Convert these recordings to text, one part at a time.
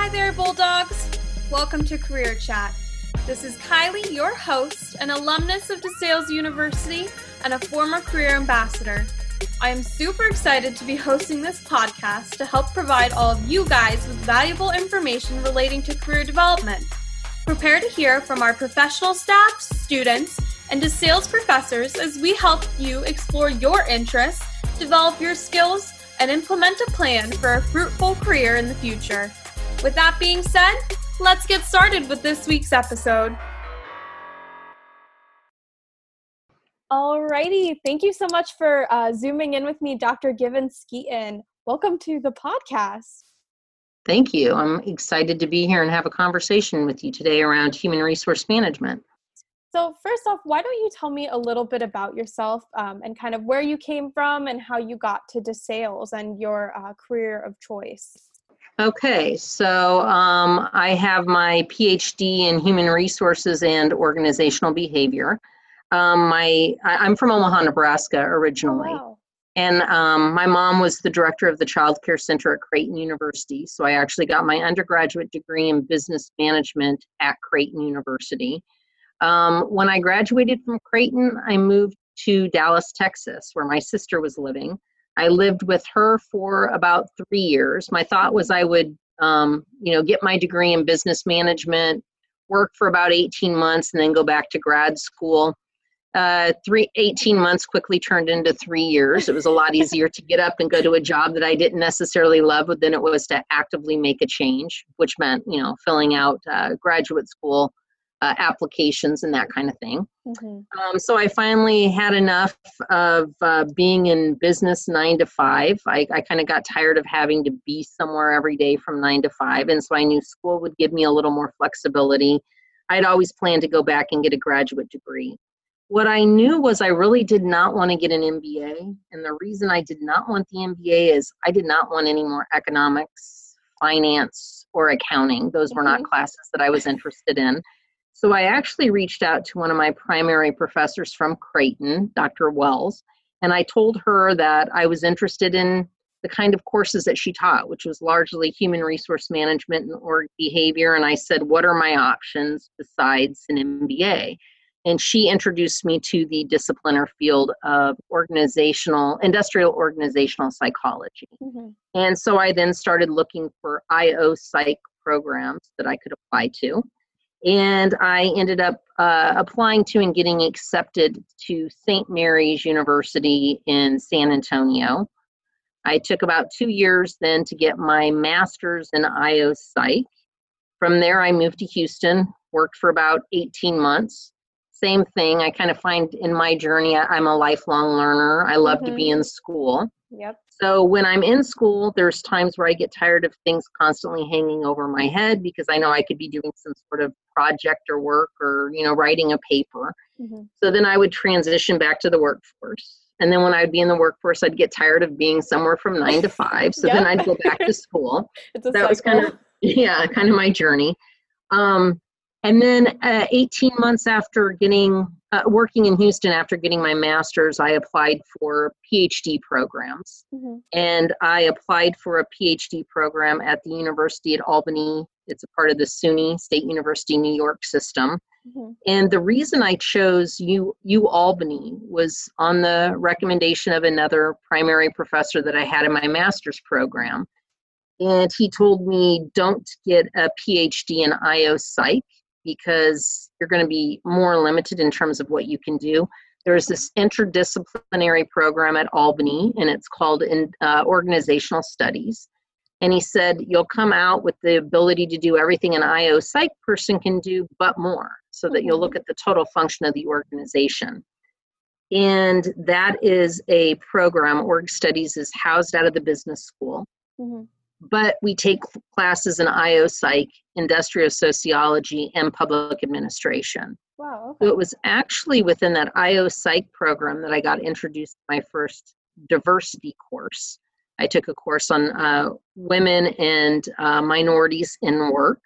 Hi there, Bulldogs. Welcome to Career Chat. This is Kylie, your host, an alumnus of DeSales University and a former career ambassador. I am super excited to be hosting this podcast to help provide all of you guys with valuable information relating to career development. Prepare to hear from our professional staff, students, and DeSales professors as we help you explore your interests, develop your skills, and implement a plan for a fruitful career in the future. With that being said, let's get started with this week's episode. Alrighty, thank you so much for uh, zooming in with me, Dr. Givens Skeeton. Welcome to the podcast. Thank you. I'm excited to be here and have a conversation with you today around human resource management. So, first off, why don't you tell me a little bit about yourself um, and kind of where you came from and how you got to DeSales and your uh, career of choice? Okay, so um, I have my PhD in human resources and organizational behavior. Um, my I, am from Omaha, Nebraska originally. Oh, wow. And um, my mom was the director of the Child Care Center at Creighton University. So I actually got my undergraduate degree in business management at Creighton University. Um, when I graduated from Creighton, I moved to Dallas, Texas, where my sister was living. I lived with her for about three years. My thought was I would, um, you know, get my degree in business management, work for about 18 months, and then go back to grad school. Uh, three, 18 months quickly turned into three years. It was a lot easier to get up and go to a job that I didn't necessarily love than it was to actively make a change, which meant, you know, filling out uh, graduate school uh, applications and that kind of thing. Mm-hmm. Um, so I finally had enough of uh, being in business nine to five. I, I kind of got tired of having to be somewhere every day from nine to five. And so I knew school would give me a little more flexibility. I'd always planned to go back and get a graduate degree. What I knew was I really did not want to get an MBA. And the reason I did not want the MBA is I did not want any more economics, finance, or accounting. Those were not mm-hmm. classes that I was interested in. So I actually reached out to one of my primary professors from Creighton, Dr. Wells, and I told her that I was interested in the kind of courses that she taught, which was largely human resource management and org behavior. And I said, What are my options besides an MBA? And she introduced me to the discipline or field of organizational, industrial organizational psychology. Mm-hmm. And so I then started looking for IO psych programs that I could apply to and I ended up uh, applying to and getting accepted to St. Mary's University in San Antonio. I took about two years then to get my master's in IO Psych. From there, I moved to Houston, worked for about 18 months. Same thing, I kind of find in my journey, I'm a lifelong learner. I love mm-hmm. to be in school. Yep. So when I'm in school, there's times where I get tired of things constantly hanging over my head because I know I could be doing some sort of project or work or you know writing a paper. Mm-hmm. So then I would transition back to the workforce. And then when I'd be in the workforce, I'd get tired of being somewhere from nine to five. So yep. then I'd go back to school. that cycle. was kind of yeah, kind of my journey. Um, and then uh, 18 months after getting uh, working in Houston after getting my master's, I applied for PhD programs. Mm-hmm. And I applied for a PhD program at the University at Albany. It's a part of the SUNY State University New York system. Mm-hmm. And the reason I chose U, U Albany was on the recommendation of another primary professor that I had in my master's program. And he told me, don't get a PhD in IO Psych because you're going to be more limited in terms of what you can do. There's this interdisciplinary program at Albany, and it's called in, uh, Organizational Studies. And he said, You'll come out with the ability to do everything an IO psych person can do, but more, so that mm-hmm. you'll look at the total function of the organization. And that is a program, Org Studies is housed out of the business school. Mm-hmm but we take classes in IO Psych, industrial sociology, and public administration. Wow. Okay. So it was actually within that IO Psych program that I got introduced to my first diversity course. I took a course on uh, women and uh, minorities in work,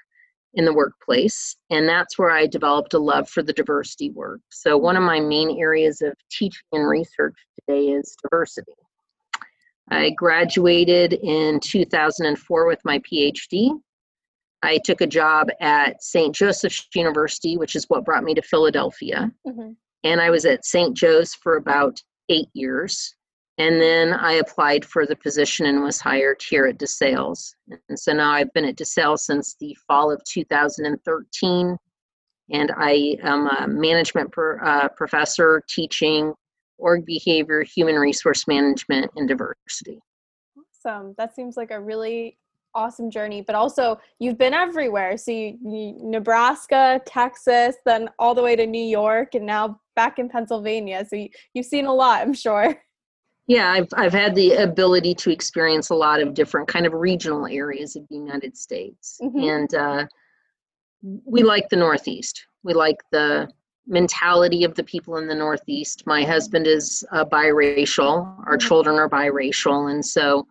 in the workplace, and that's where I developed a love for the diversity work. So, one of my main areas of teaching and research today is diversity. I graduated in 2004 with my PhD. I took a job at St. Joseph's University, which is what brought me to Philadelphia. Mm-hmm. And I was at St. Joe's for about eight years. And then I applied for the position and was hired here at DeSales. And so now I've been at DeSales since the fall of 2013. And I am a management per, uh, professor teaching org behavior, human resource management, and diversity. Awesome. That seems like a really awesome journey, but also you've been everywhere. So you, you, Nebraska, Texas, then all the way to New York, and now back in Pennsylvania. So you, you've seen a lot, I'm sure. Yeah, I've I've had the ability to experience a lot of different kind of regional areas of the United States, mm-hmm. and uh, we like the Northeast. We like the mentality of the people in the Northeast. My husband is uh, biracial. Our mm-hmm. children are biracial, and so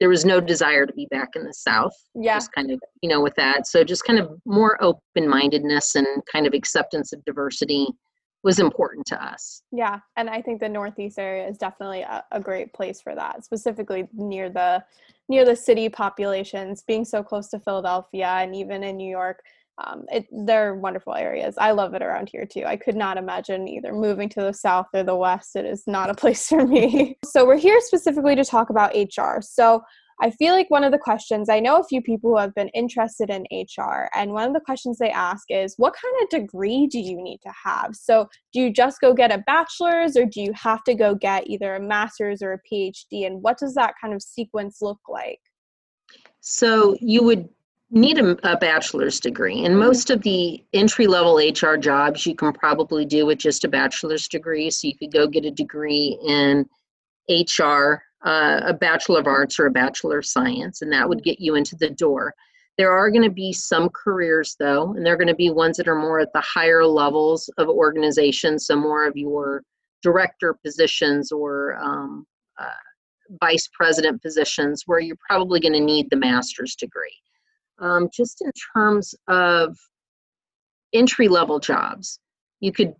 there was no desire to be back in the South. Yeah. Just kind of, you know, with that. So just kind of more open mindedness and kind of acceptance of diversity was important to us. Yeah, and I think the Northeast area is definitely a, a, great place for that, specifically near the near the city populations, being so close to Philadelphia and even in New York. Um, it, they're wonderful areas. I love it around here too. I could not imagine either moving to the south or the west. It is not a place for me. so we're here specifically to talk about HR. So I feel like one of the questions, I know a few people who have been interested in HR, and one of the questions they ask is, what kind of degree do you need to have? So, do you just go get a bachelor's, or do you have to go get either a master's or a PhD? And what does that kind of sequence look like? So, you would need a, a bachelor's degree, and mm-hmm. most of the entry level HR jobs you can probably do with just a bachelor's degree. So, you could go get a degree in HR uh, a Bachelor of Arts or a Bachelor of Science, and that would get you into the door. There are going to be some careers, though, and they're going to be ones that are more at the higher levels of organizations, so more of your director positions or um, uh, vice president positions where you're probably going to need the master's degree. Um, just in terms of entry level jobs, you could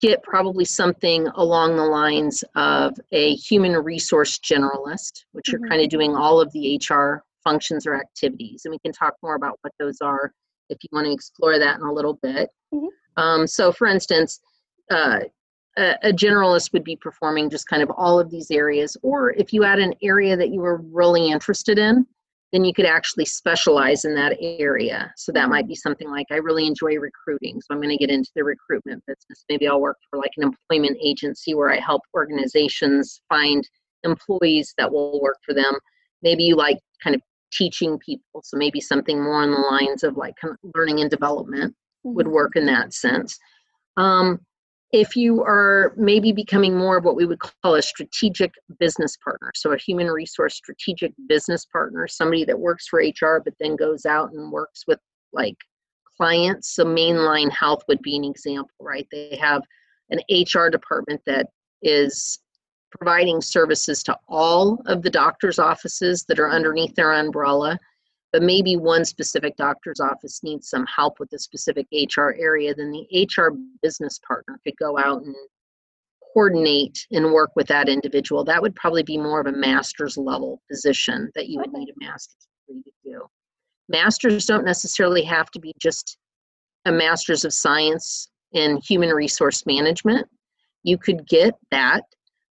get probably something along the lines of a human resource generalist, which mm-hmm. are kind of doing all of the HR functions or activities. And we can talk more about what those are if you want to explore that in a little bit. Mm-hmm. Um, so, for instance, uh, a, a, generalist would be performing just kind of all of these areas, or if you had an area that you were really interested in, then you could actually specialize in that area. So that might be something like I really enjoy recruiting, so I'm going to get into the recruitment business. Maybe I'll work for like an employment agency where I help organizations find employees that will work for them. Maybe you like kind of teaching people, so maybe something more on the lines of like learning and development would mm-hmm. work in that sense. Um, if you are maybe becoming more of what we would call a strategic business partner, so a human resource strategic business partner, somebody that works for HR but then goes out and works with like clients. So, Main Line Health would be an example, right? They have an HR department that is providing services to all of the doctor's offices that are underneath their umbrella but maybe one specific doctor's office needs some help with a specific HR area, then the HR business partner could go out and coordinate and work with that individual. That would probably be more of a master's level position that you would need a master's degree to do. Masters don't necessarily have to be just a master's of science in human resource management. You could get that,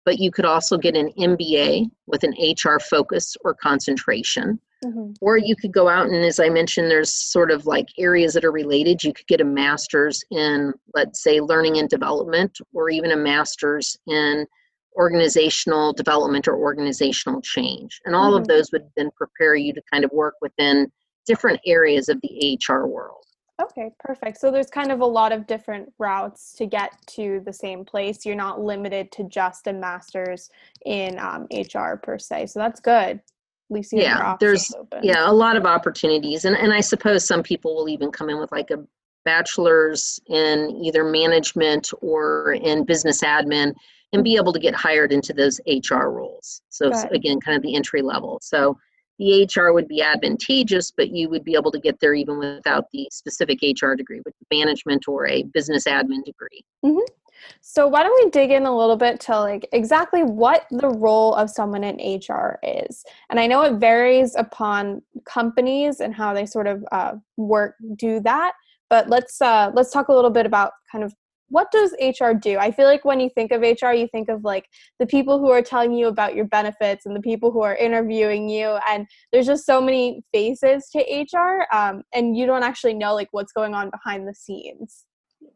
but you could also get an MBA with an HR focus or concentration Mm-hmm. Or you could go out and, as I mentioned, there's sort of like areas that are related. You could get a master's in, let's say, learning and development, or even a master's in organizational development or organizational change. And all mm-hmm. of those would then prepare you to kind of work within different areas of the HR world. Okay, perfect. So there's kind of a lot of different routes to get to the same place. You're not limited to just a master's in um, HR per se. So that's good yeah there's yeah a lot of opportunities and and i suppose some people will even come in with like a bachelor's in either management or in business admin and be able to get hired into those hr roles. So again kind of the entry level. So the hr would be advantageous but you would be able to get there even without the specific hr degree with management or a business admin degree. Mm-hmm. So why don't we dig in a little bit to like exactly what the role of someone in HR is? And I know it varies upon companies and how they sort of uh, work do that. But let's uh, let's talk a little bit about kind of what does HR do? I feel like when you think of HR, you think of like the people who are telling you about your benefits and the people who are interviewing you, and there's just so many faces to HR, um, and you don't actually know like what's going on behind the scenes.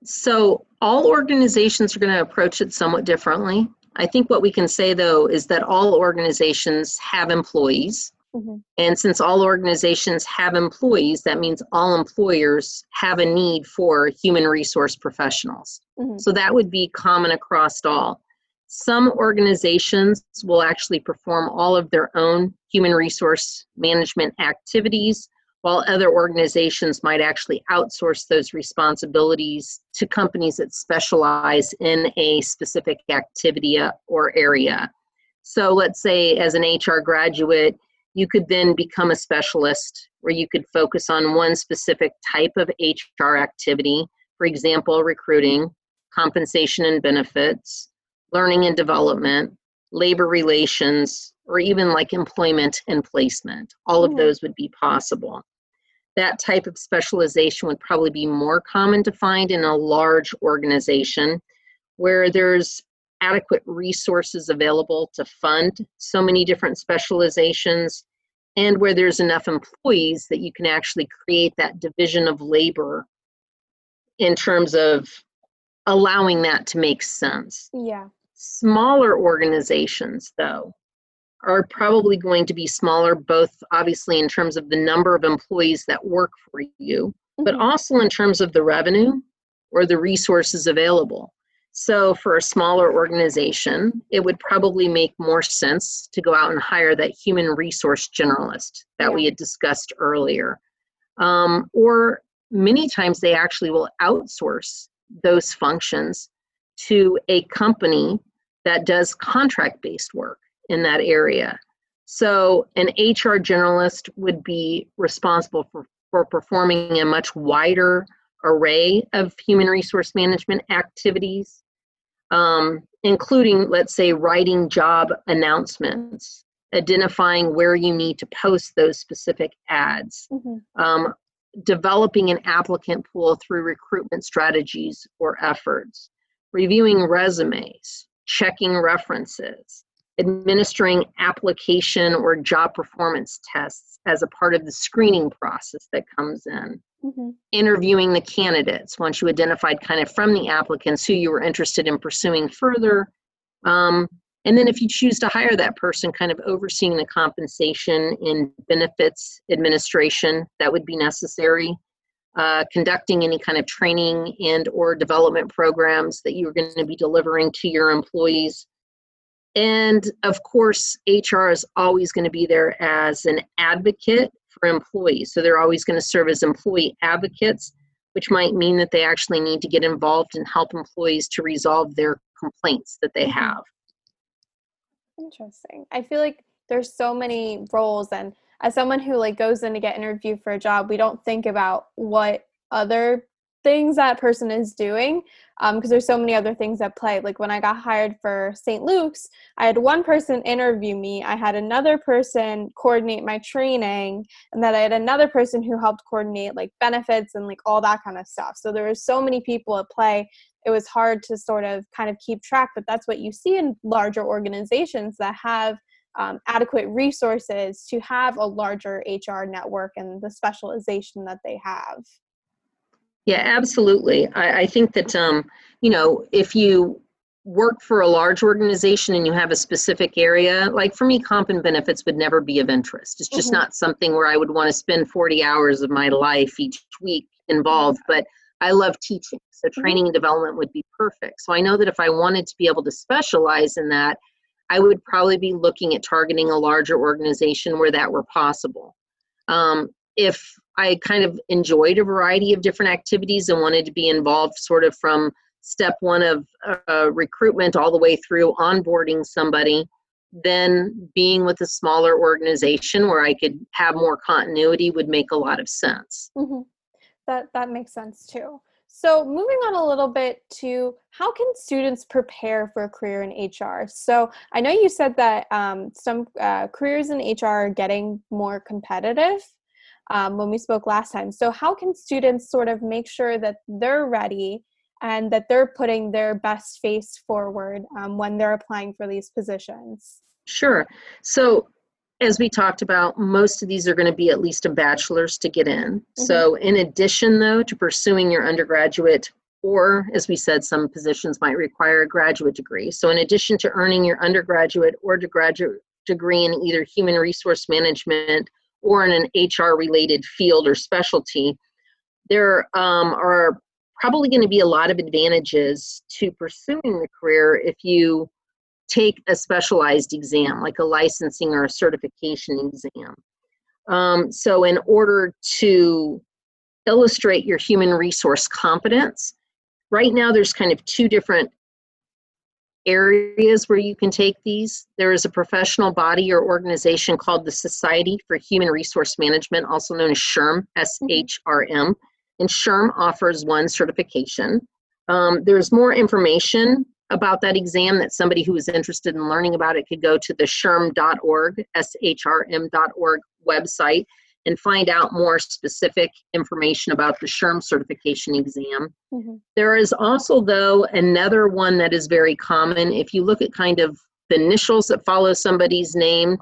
So all organizations are going to approach it somewhat differently. I think what we can say though is that all organizations have employees. Mm-hmm. And since all organizations have employees, that means all employers have a need for human resource professionals. Mm-hmm. So that would be common across all. Some organizations will actually perform all of their own human resource management activities, while other organizations might actually outsource those responsibilities to companies that specialize in a specific activity uh, or area. So let's say, as an HR graduate, you could then become a specialist where you could focus on one specific type of HR activity, for example, recruiting, compensation and benefits, learning and development, labor relations, or even like employment and placement. All of hmm. those would be possible. That type of specialization would probably be more common to find in a large organization where there's adequate resources available to fund so many different specializations and where there's enough employees that you can actually create that division of labor in terms of allowing that to make sense. Yeah. Smaller organizations, though, are probably going to be smaller, both obviously in terms of the number of employees that work for you, mm-hmm. but also in terms of the revenue or the resources available. So, for a smaller organization, it would probably make more sense to go out and hire that human resource generalist that yeah. we had discussed earlier. Um, or many times they actually will outsource those functions to a company that does contract based work in that area. So, an HR generalist would be responsible for, for performing a much wider array of human resource management activities um, including, let's say, writing job announcements, identifying where you need to post those specific ads, mm-hmm. um, developing an applicant pool through recruitment strategies or efforts, reviewing resumes, checking references, administering application or job performance tests as a part of the screening process that comes in mm-hmm. interviewing the candidates once you identified kind of from the applicants who you were interested in pursuing further. Um, and then if you choose to hire that person, kind of overseeing the compensation and benefits administration that would be necessary. Uh, conducting any kind of training and or development programs that you're going to be delivering to your employees and of course hr is always going to be there as an advocate for employees. So they're always going to serve as employee advocates, which might mean that they actually need to get involved and help employees to resolve their complaints that they mm-hmm. have. Interesting. I feel like there's so many roles and as someone who like goes in to get interviewed for a job, we don't think about what other things that person is doing because um, there's so many other things at play. Like when I got hired for St. Luke's, I had one person interview me, I had another person coordinate my training, and then I had another person who helped coordinate like benefits and like all that kind of stuff. So there was so many people at play. It was hard to sort of kind of keep track, but that's what you see in larger organizations that have um, adequate resources to have a larger HR network and the specialization that they have. Yeah, absolutely. I, I think that um, you know, if you work for a large organization and you have a specific area, like for me, comp and benefits would never be of interest. It's just mm-hmm. not something where I would want to spend 40 hours of my life each week involved. But I love teaching, so mm-hmm. training and development would be perfect. So I know that if I wanted to be able to specialize in that, I would probably be looking at targeting a larger organization where that were possible. Um, if I kind of enjoyed a variety of different activities and wanted to be involved sort of from step one of uh, recruitment all the way through onboarding somebody, then being with a smaller organization where I could have more continuity would make a lot of sense. Mm-hmm. That that makes sense too. So, moving on a little bit to how can students prepare for a career in HR? So, I know you said that um, some uh, careers in HR are getting more competitive um, when we spoke last time. So, how can students sort of make sure that they're ready and that they're putting their best face forward um, when they're applying for these positions? Sure. So, as we talked about, most of these are going to be at least a bachelor's to get in. Mm-hmm. So, in addition, though, to pursuing your undergraduate, or as we said, some positions might require a graduate degree. So, in addition to earning your undergraduate or graduate degree in either human resource management or in an HR related field or specialty, there um, are probably going to be a lot of advantages to pursuing the career if you take a specialized exam, like a licensing or a certification exam. Um, so, in order to illustrate your human resource competence, right now there's kind of two different areas where you can take these. There is a professional body or organization called the Society for Human Resource Management, also known as SHRM, S H R M, and SHRM offers one certification. Um, there's more information about that exam that somebody who is interested in learning about it could go to the shrm.org, S-H-R-M.org website and find out more specific information about the SHRM certification exam. Mm-hmm. There is also, though, another one that is very common. If you look at kind of the initials that follow somebody's name,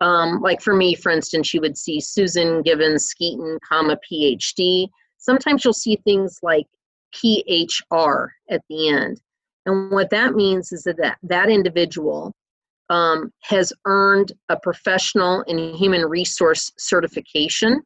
um, like for me, for instance, you would see Susan Givens Skeeton, comma PhD. Sometimes you'll see things like PHR at the end. And what that means is that that, that individual um, has earned a professional and human resource certification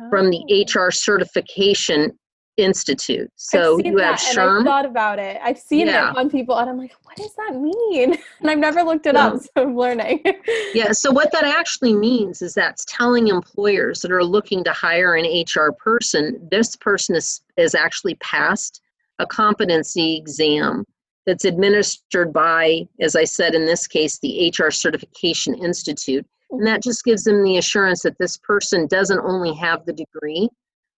oh. from the HR oh. Certification Institute. So you have SHRM. I've thought about it. I've seen yeah. it on people, and I'm like, what does that mean? And I've never looked it yeah. up, so I'm learning. yeah. So what that actually means is that's telling employers that are looking to hire an HR person, this person is is actually passed a competency exam that's administered by, as I said in this case, the HR Certification Institute. And that just gives them the assurance that this person doesn't only have the degree,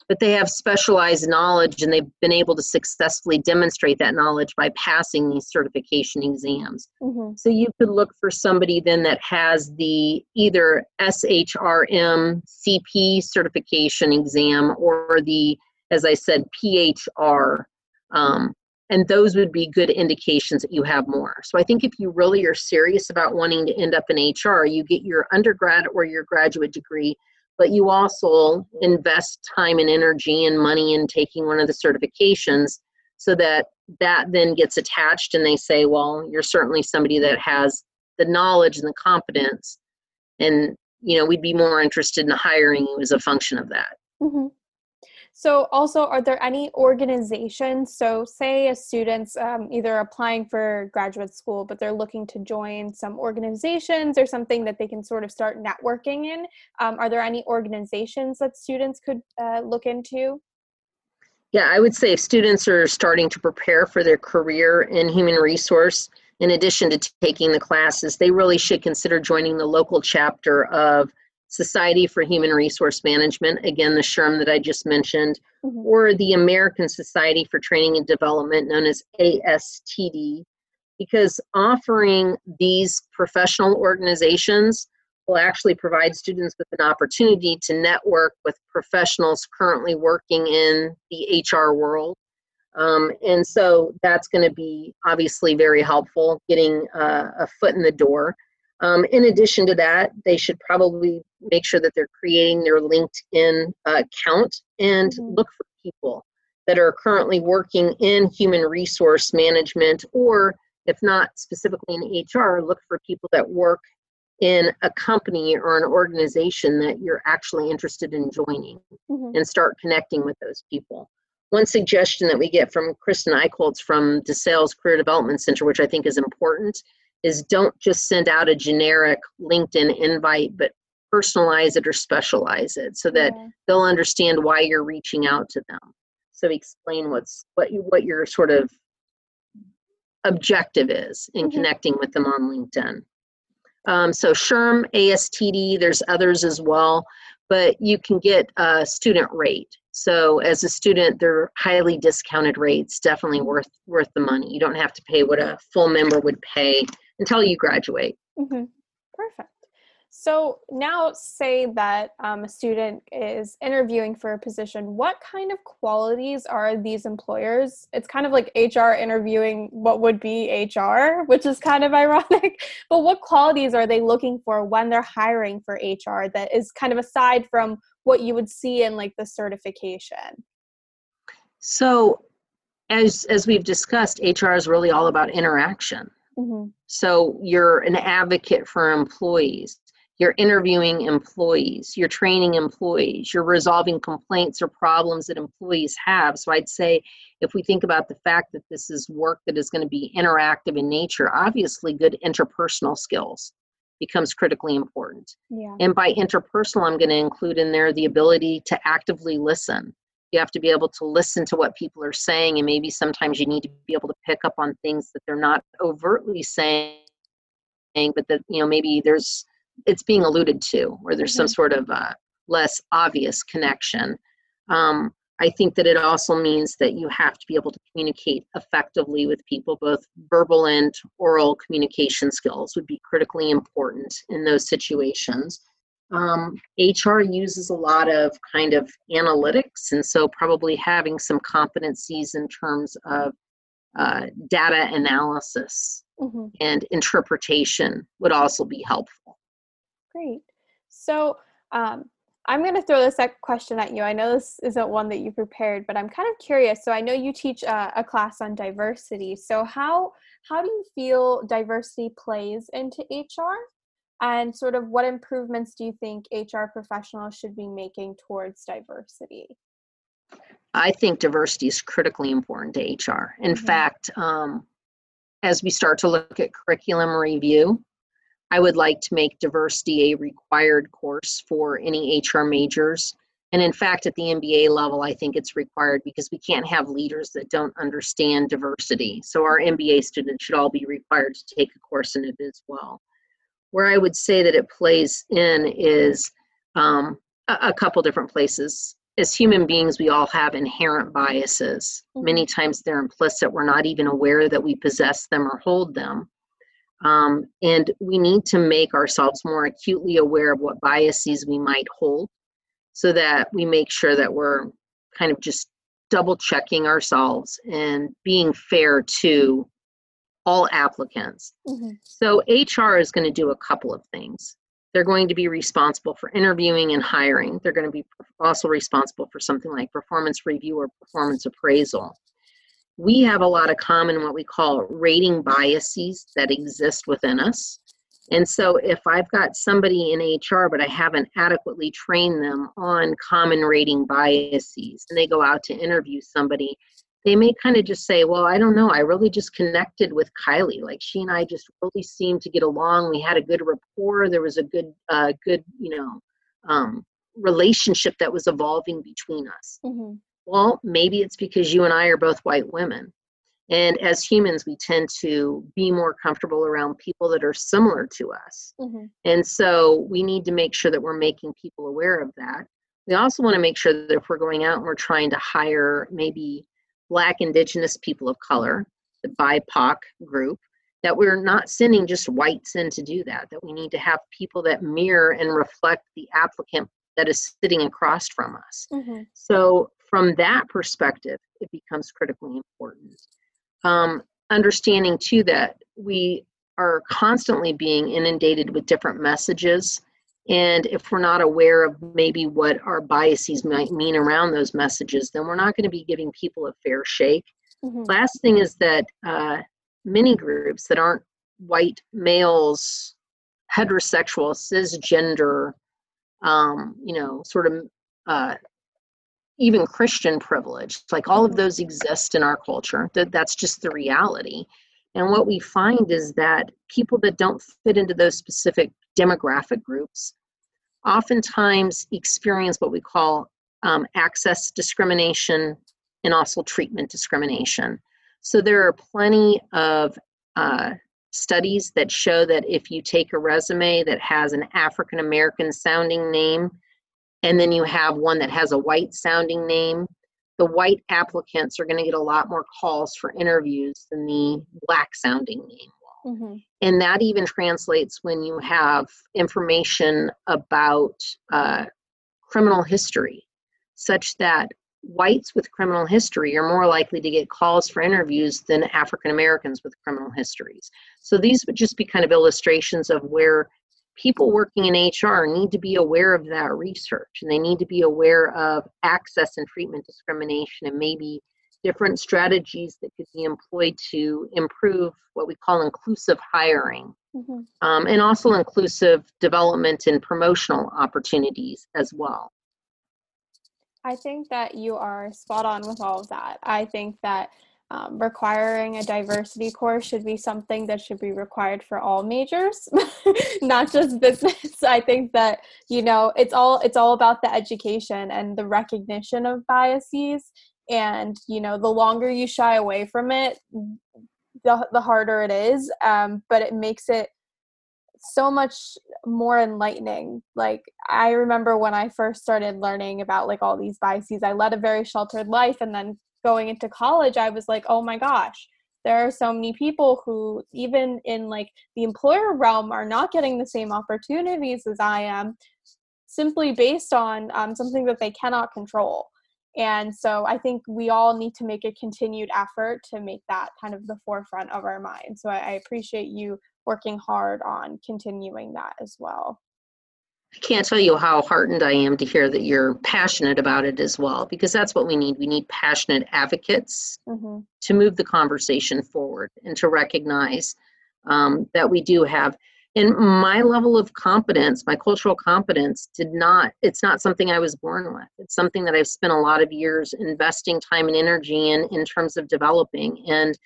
but they have specialized knowledge and they've been able to successfully demonstrate that knowledge by passing these certification exams. Mm-hmm. So you could look for somebody then that has the either SHRM CP certification exam or the, as I said, PHR um, and those would be good indications that you have more. So I think if you really are serious about wanting to end up in HR, you get your undergrad or your graduate degree, but you also invest time and energy and money in taking one of the certifications so that that then gets attached and they say, well, you're certainly somebody that has the knowledge and the competence and you know we'd be more interested in hiring you as a function of that mm-hmm. So, also, are there any organizations? So, say a student's um, either applying for graduate school, but they're looking to join some organizations or something that they can sort of start networking in. Um, are there any organizations that students could uh, look into? Yeah, I would say if students are starting to prepare for their career in human resource, in addition to taking the classes, they really should consider joining the local chapter of Society for Human Resource Management, again, the SHRM that I just mentioned, mm-hmm. or the American Society for Training and Development, known as ASTD, because offering these professional organizations will actually provide students with an opportunity to network with professionals currently working in the HR world. Um, and so that's going to be obviously very helpful getting uh, a foot in the door. Um, in addition to that, they should probably make sure that they're creating their LinkedIn uh, account and mm-hmm. look for people that are currently working in human resource management, or if not specifically in HR, look for people that work in a company or an organization that you're actually interested in joining mm-hmm. and start connecting with those people. One suggestion that we get from Kristen Eichholz from DeSales Career Development Center, which I think is important, is don't just send out a generic LinkedIn invite, but personalize it or specialize it so that yeah. they'll understand why you're reaching out to them. So explain what's what you, what your sort of objective is in mm-hmm. connecting with them on LinkedIn. Um, so SHRM, ASTD, there's others as well, but you can get a student rate. So as a student, they're highly discounted rates, definitely worth worth the money. You don't have to pay what a full member would pay until you graduate. Mm-hmm. Perfect. So now, say that um, a student is interviewing for a position. What kind of qualities are these employers? It's kind of like HR interviewing what would be HR, which is kind of ironic. But what qualities are they looking for when they're hiring for HR that is kind of aside from what you would see in like the certification? So, as as we've discussed, HR is really all about interaction. Mm-hmm. So you're an advocate for employees you're interviewing employees, you're training employees, you're resolving complaints or problems that employees have. So I'd say if we think about the fact that this is work that is going to be interactive in nature, obviously good interpersonal skills becomes critically important. Yeah. And by interpersonal, I'm going to include in there the ability to actively listen. You have to be able to listen to what people are saying, and maybe sometimes you need to be able to pick up on things that they're not overtly saying, but that you know maybe there's it's being alluded to, or there's mm-hmm. some sort of uh, less obvious connection. Um, I think that it also means that you have to be able to communicate effectively with people. Both verbal and oral communication skills would be critically important in those situations. Um, HR uses a lot of kind of analytics, and so probably having some competencies in terms of uh, data analysis mm-hmm. and interpretation would also be helpful. Great. So um, I'm going to throw this question at you. I know this isn't one that you prepared, but I'm kind of curious. So I know you teach a, a class on diversity. So how how do you feel diversity plays into HR? And sort of what improvements do you think HR professionals should be making towards diversity? I think diversity is critically important to HR. In mm-hmm. fact, um, as we start to look at curriculum review, I would like to make diversity a required course for any HR majors. And in fact, at the MBA level, I think it's required because we can't have leaders that don't understand diversity. So our MBA students should all be required to take a course in it as well. Where I would say that it plays in is um, a, a couple different places. As human beings, we all have inherent biases. Many mm-hmm. times they're implicit. We're not even aware that we possess them or hold them. Um, and we need to make ourselves more acutely aware of what biases we might hold so that we make sure that we're kind of just double checking ourselves and being fair to all applicants. Mm-hmm. So, HR is going to do a couple of things. They're going to be responsible for interviewing and hiring. They're going to be also responsible for something like performance review or performance appraisal we have a lot of common what we call rating biases that exist within us. And so if I've got somebody in HR, but I haven't adequately trained them on common rating biases, and they go out to interview somebody, they may kind of just say, Well, I don't know. I really just connected with Kylie. Like she and I just really seemed to get along. We had a good rapport. There was a good, uh, good, you know, um, relationship that was evolving between us. Mm-hmm. Well, maybe it's because you and I are both white women. And as humans, we tend to be more comfortable around people that are similar to us. Mm-hmm. And so we need to make sure that we're making people aware of that. We also want to make sure that if we're going out and we're trying to hire maybe Black, Indigenous people of color, the BIPOC group, that we're not sending just whites in to do that, that we need to have people that mirror and reflect the applicant that is sitting across from us. Mm-hmm. So from that perspective, it becomes critically important. Um, understanding too that we are constantly being inundated with different messages. And if we're not aware of maybe what our biases might mean around those messages, then we're not going to be giving people a fair shake. Mm-hmm. Last thing is that uh, many groups that aren't white males, heterosexual, cisgender, um, you know, sort of uh, even Christian privilege. Like all of mm-hmm. those exist in our culture. That that's just the reality. And what we find is that people that don't fit into those specific demographic groups oftentimes experience what we call um, access discrimination and also treatment discrimination. So there are plenty of uh, studies that show that if you take a resume that has an African American sounding name and then you have one that has a white sounding name, the white applicants are going to get a lot more calls for interviews than the black sounding name. Mm-hmm. And that even translates when you have information about uh, criminal history, such that whites with criminal history are more likely to get calls for interviews than African Americans with criminal histories. So these would just be kind of illustrations of where people working in HR need to be aware of that research and they need to be aware of access and treatment discrimination and maybe different strategies that could be employed to improve what we call inclusive hiring mm-hmm. um, and also inclusive development and promotional opportunities as well. I think that you are spot on with all of that. I think that um, requiring a diversity course should be something that should be required for all majors not just business i think that you know it's all it's all about the education and the recognition of biases and you know the longer you shy away from it the, the harder it is um, but it makes it so much more enlightening. Like i remember when i first started learning about like all these biases i led a very sheltered life and then going into college i was like oh my gosh there are so many people who even in like the employer realm are not getting the same opportunities as i am simply based on um, something that they cannot control and so i think we all need to make a continued effort to make that kind of the forefront of our mind so I, I appreciate you working hard on continuing that as well I can't tell you how heartened I am to hear that you're passionate about it as well, because that's what we need. We need passionate advocates mm-hmm. to move the conversation forward and to recognize um, that we do have. And my level of competence, my cultural competence, did not, it's not something I was born with. It's something that I've spent a lot of years investing time and energy in, in terms of developing. And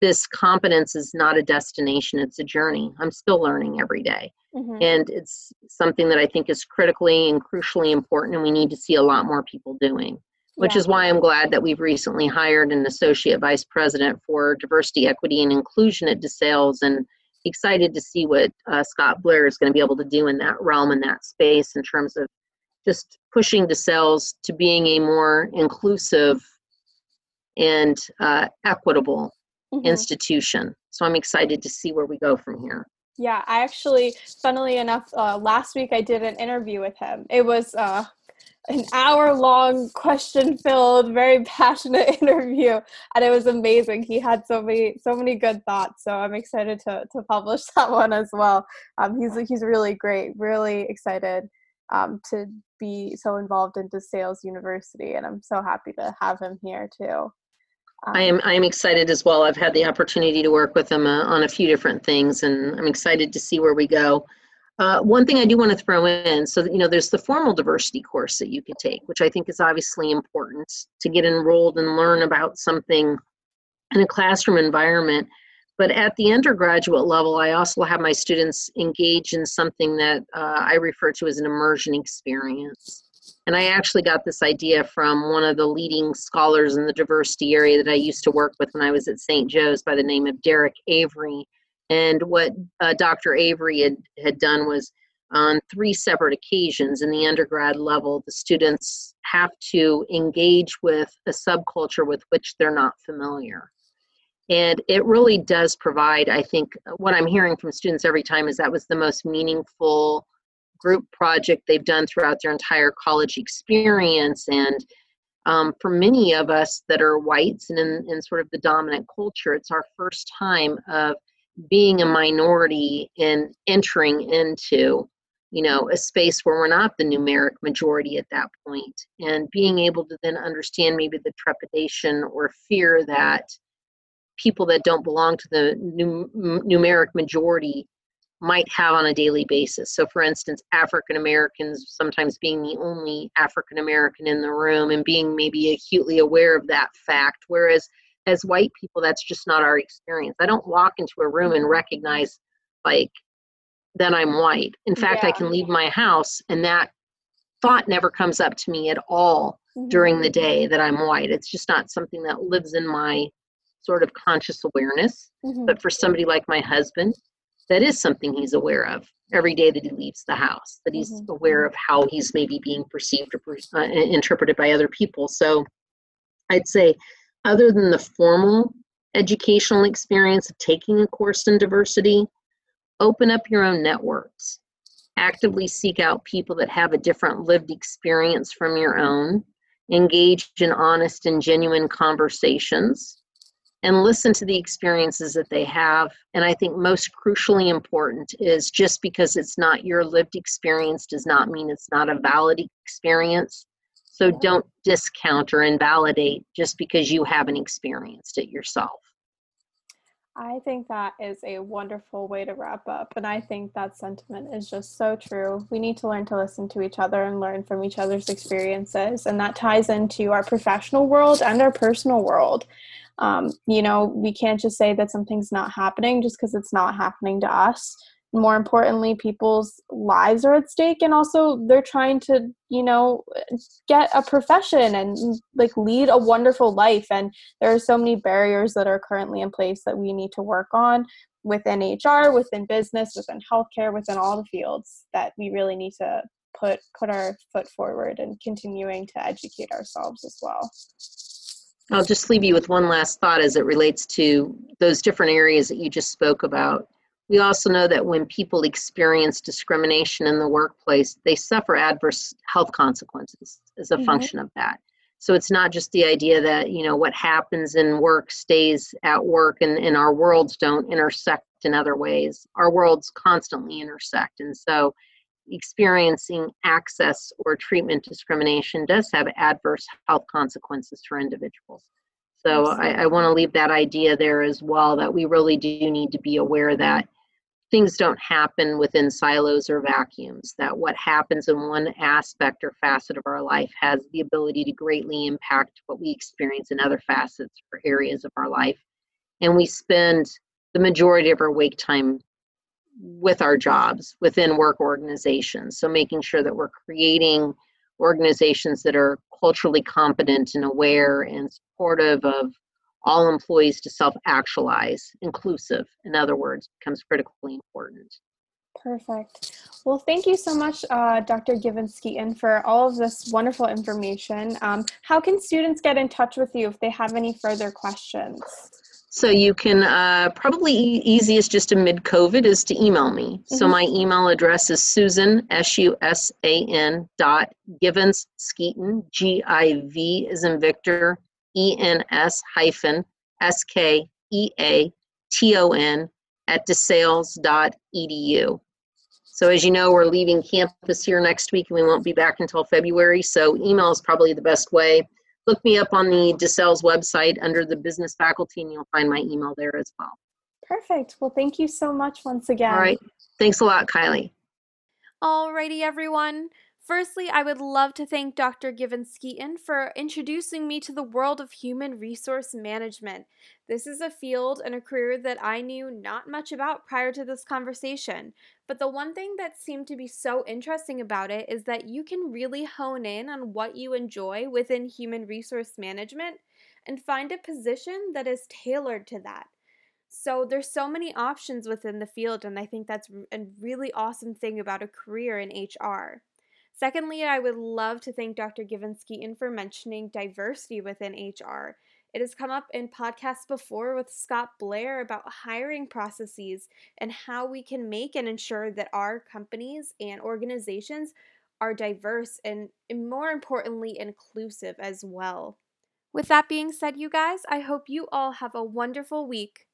this competence is not a destination, it's a journey. I'm still learning every day. Mm-hmm. And it's something that I think is critically and crucially important, and we need to see a lot more people doing, which yeah. is why I'm glad that we've recently hired an associate vice president for diversity, equity, and inclusion at DeSales, and excited to see what uh, Scott Blair is going to be able to do in that realm, in that space, in terms of just pushing DeSales to being a more inclusive and uh, equitable mm-hmm. institution. So I'm excited to see where we go from here. Yeah, I actually, funnily enough, uh, last week I did an interview with him. It was uh, an hour long, question filled, very passionate interview, and it was amazing. He had so many, so many good thoughts. So I'm excited to to publish that one as well. Um, he's he's really great. Really excited um, to be so involved in DeSales University, and I'm so happy to have him here too. I am I am excited as well. I've had the opportunity to work with him uh, on a few different things, and I'm excited to see where we go. Uh, one thing I do want to throw in, so that, you know, there's the formal diversity course that you could take, which I think is obviously important to get enrolled and learn about something in a classroom environment. But at the undergraduate level, I also have my students engage in something that uh, I refer to as an immersion experience. And I actually got this idea from one of the leading scholars in the diversity area that I used to work with when I was at St. Joe's by the name of Derek Avery. And what uh, Dr. Avery had, had done was on three separate occasions in the undergrad level, the students have to engage with a subculture with which they're not familiar. And it really does provide, I think, what I'm hearing from students every time is that was the most meaningful group project they've done throughout their entire college experience. And um, for many of us that are whites and in, in sort of the dominant culture, it's our first time of being a minority and entering into you know a space where we're not the numeric majority at that point and being able to then understand maybe the trepidation or fear that people that don't belong to the num- numeric majority might have on a daily basis. So, for instance, African Americans sometimes being the only African American in the room and being maybe acutely aware of that fact, whereas as white people, that's just not our experience. I don't walk into a room and recognize, like, that I'm white. In fact, yeah. I can leave my house and that thought never comes up to me at all mm-hmm. during the day that I'm white. It's just not something that lives in my sort of conscious awareness. Mm-hmm. But for somebody like my husband, that is something he's aware of every day that he leaves the house, that he's mm-hmm. aware of how he's maybe being perceived or uh, interpreted by other people. So I'd say, other than the formal educational experience of taking a course in diversity, open up your own networks. Actively seek out people that have a different lived experience from your own. Engage in honest and genuine conversations and listen to the experiences that they have. And I think most crucially important is just because it's not your lived experience does not mean it's not a valid experience. So don't discount or invalidate just because you haven't experienced it yourself. I think that is a wonderful way to wrap up. And I think that sentiment is just so true. We need to learn to listen to each other and learn from each other's experiences. And that ties into our professional world and our personal world um, you know we can't just say that something's not happening just because it's not happening to us more importantly people's lives are at stake and also they're trying to you know get a profession and like lead a wonderful life and there are so many barriers that are currently in place that we need to work on within hr within business within healthcare within all the fields that we really need to put put our foot forward and continuing to educate ourselves as well I'll just leave you with one last thought as it relates to those different areas that you just spoke about. We also know that when people experience discrimination in the workplace, they suffer adverse health consequences as a mm-hmm. function of that. So it's not just the idea that, you know, what happens in work stays at work and, and our worlds don't intersect in other ways. Our worlds constantly intersect. And so experiencing access or treatment discrimination does have adverse health consequences for individuals. So I, I want to leave that idea there as well that we really do need to be aware that things don't happen within silos or vacuums, that what happens in one aspect or facet of our life has the ability to greatly impact what we experience in other facets or areas of our life. And we spend the majority of our wake time with our jobs within work organizations. So making sure that we're creating organizations that are culturally competent and aware and supportive of all employees to self actualize, inclusive, in other words, becomes critically important. Perfect. Well, thank you so much, uh, Dr. Givens Skeeton, for all of this wonderful information. Um, how can students get in touch with you if they have any further questions? So you can uh, probably easiest just to mid COVID is to email me. Mm-hmm. So my email address is Susan S U S A N dot Givens Skeeton G I V is in Victor E N S hyphen S K E A T O N at DeSales dot edu. So as you know, we're leaving campus here next week and we won't be back until February. So email is probably the best way look me up on the DeSales website under the business faculty and you'll find my email there as well. Perfect. Well, thank you so much once again. All right. Thanks a lot, Kylie. Alrighty, everyone. Firstly, I would love to thank Dr. Givens Skeeton for introducing me to the world of human resource management. This is a field and a career that I knew not much about prior to this conversation. But the one thing that seemed to be so interesting about it is that you can really hone in on what you enjoy within human resource management and find a position that is tailored to that. So there's so many options within the field, and I think that's a really awesome thing about a career in HR. Secondly, I would love to thank Dr. Givens Skeeton for mentioning diversity within HR. It has come up in podcasts before with Scott Blair about hiring processes and how we can make and ensure that our companies and organizations are diverse and, more importantly, inclusive as well. With that being said, you guys, I hope you all have a wonderful week.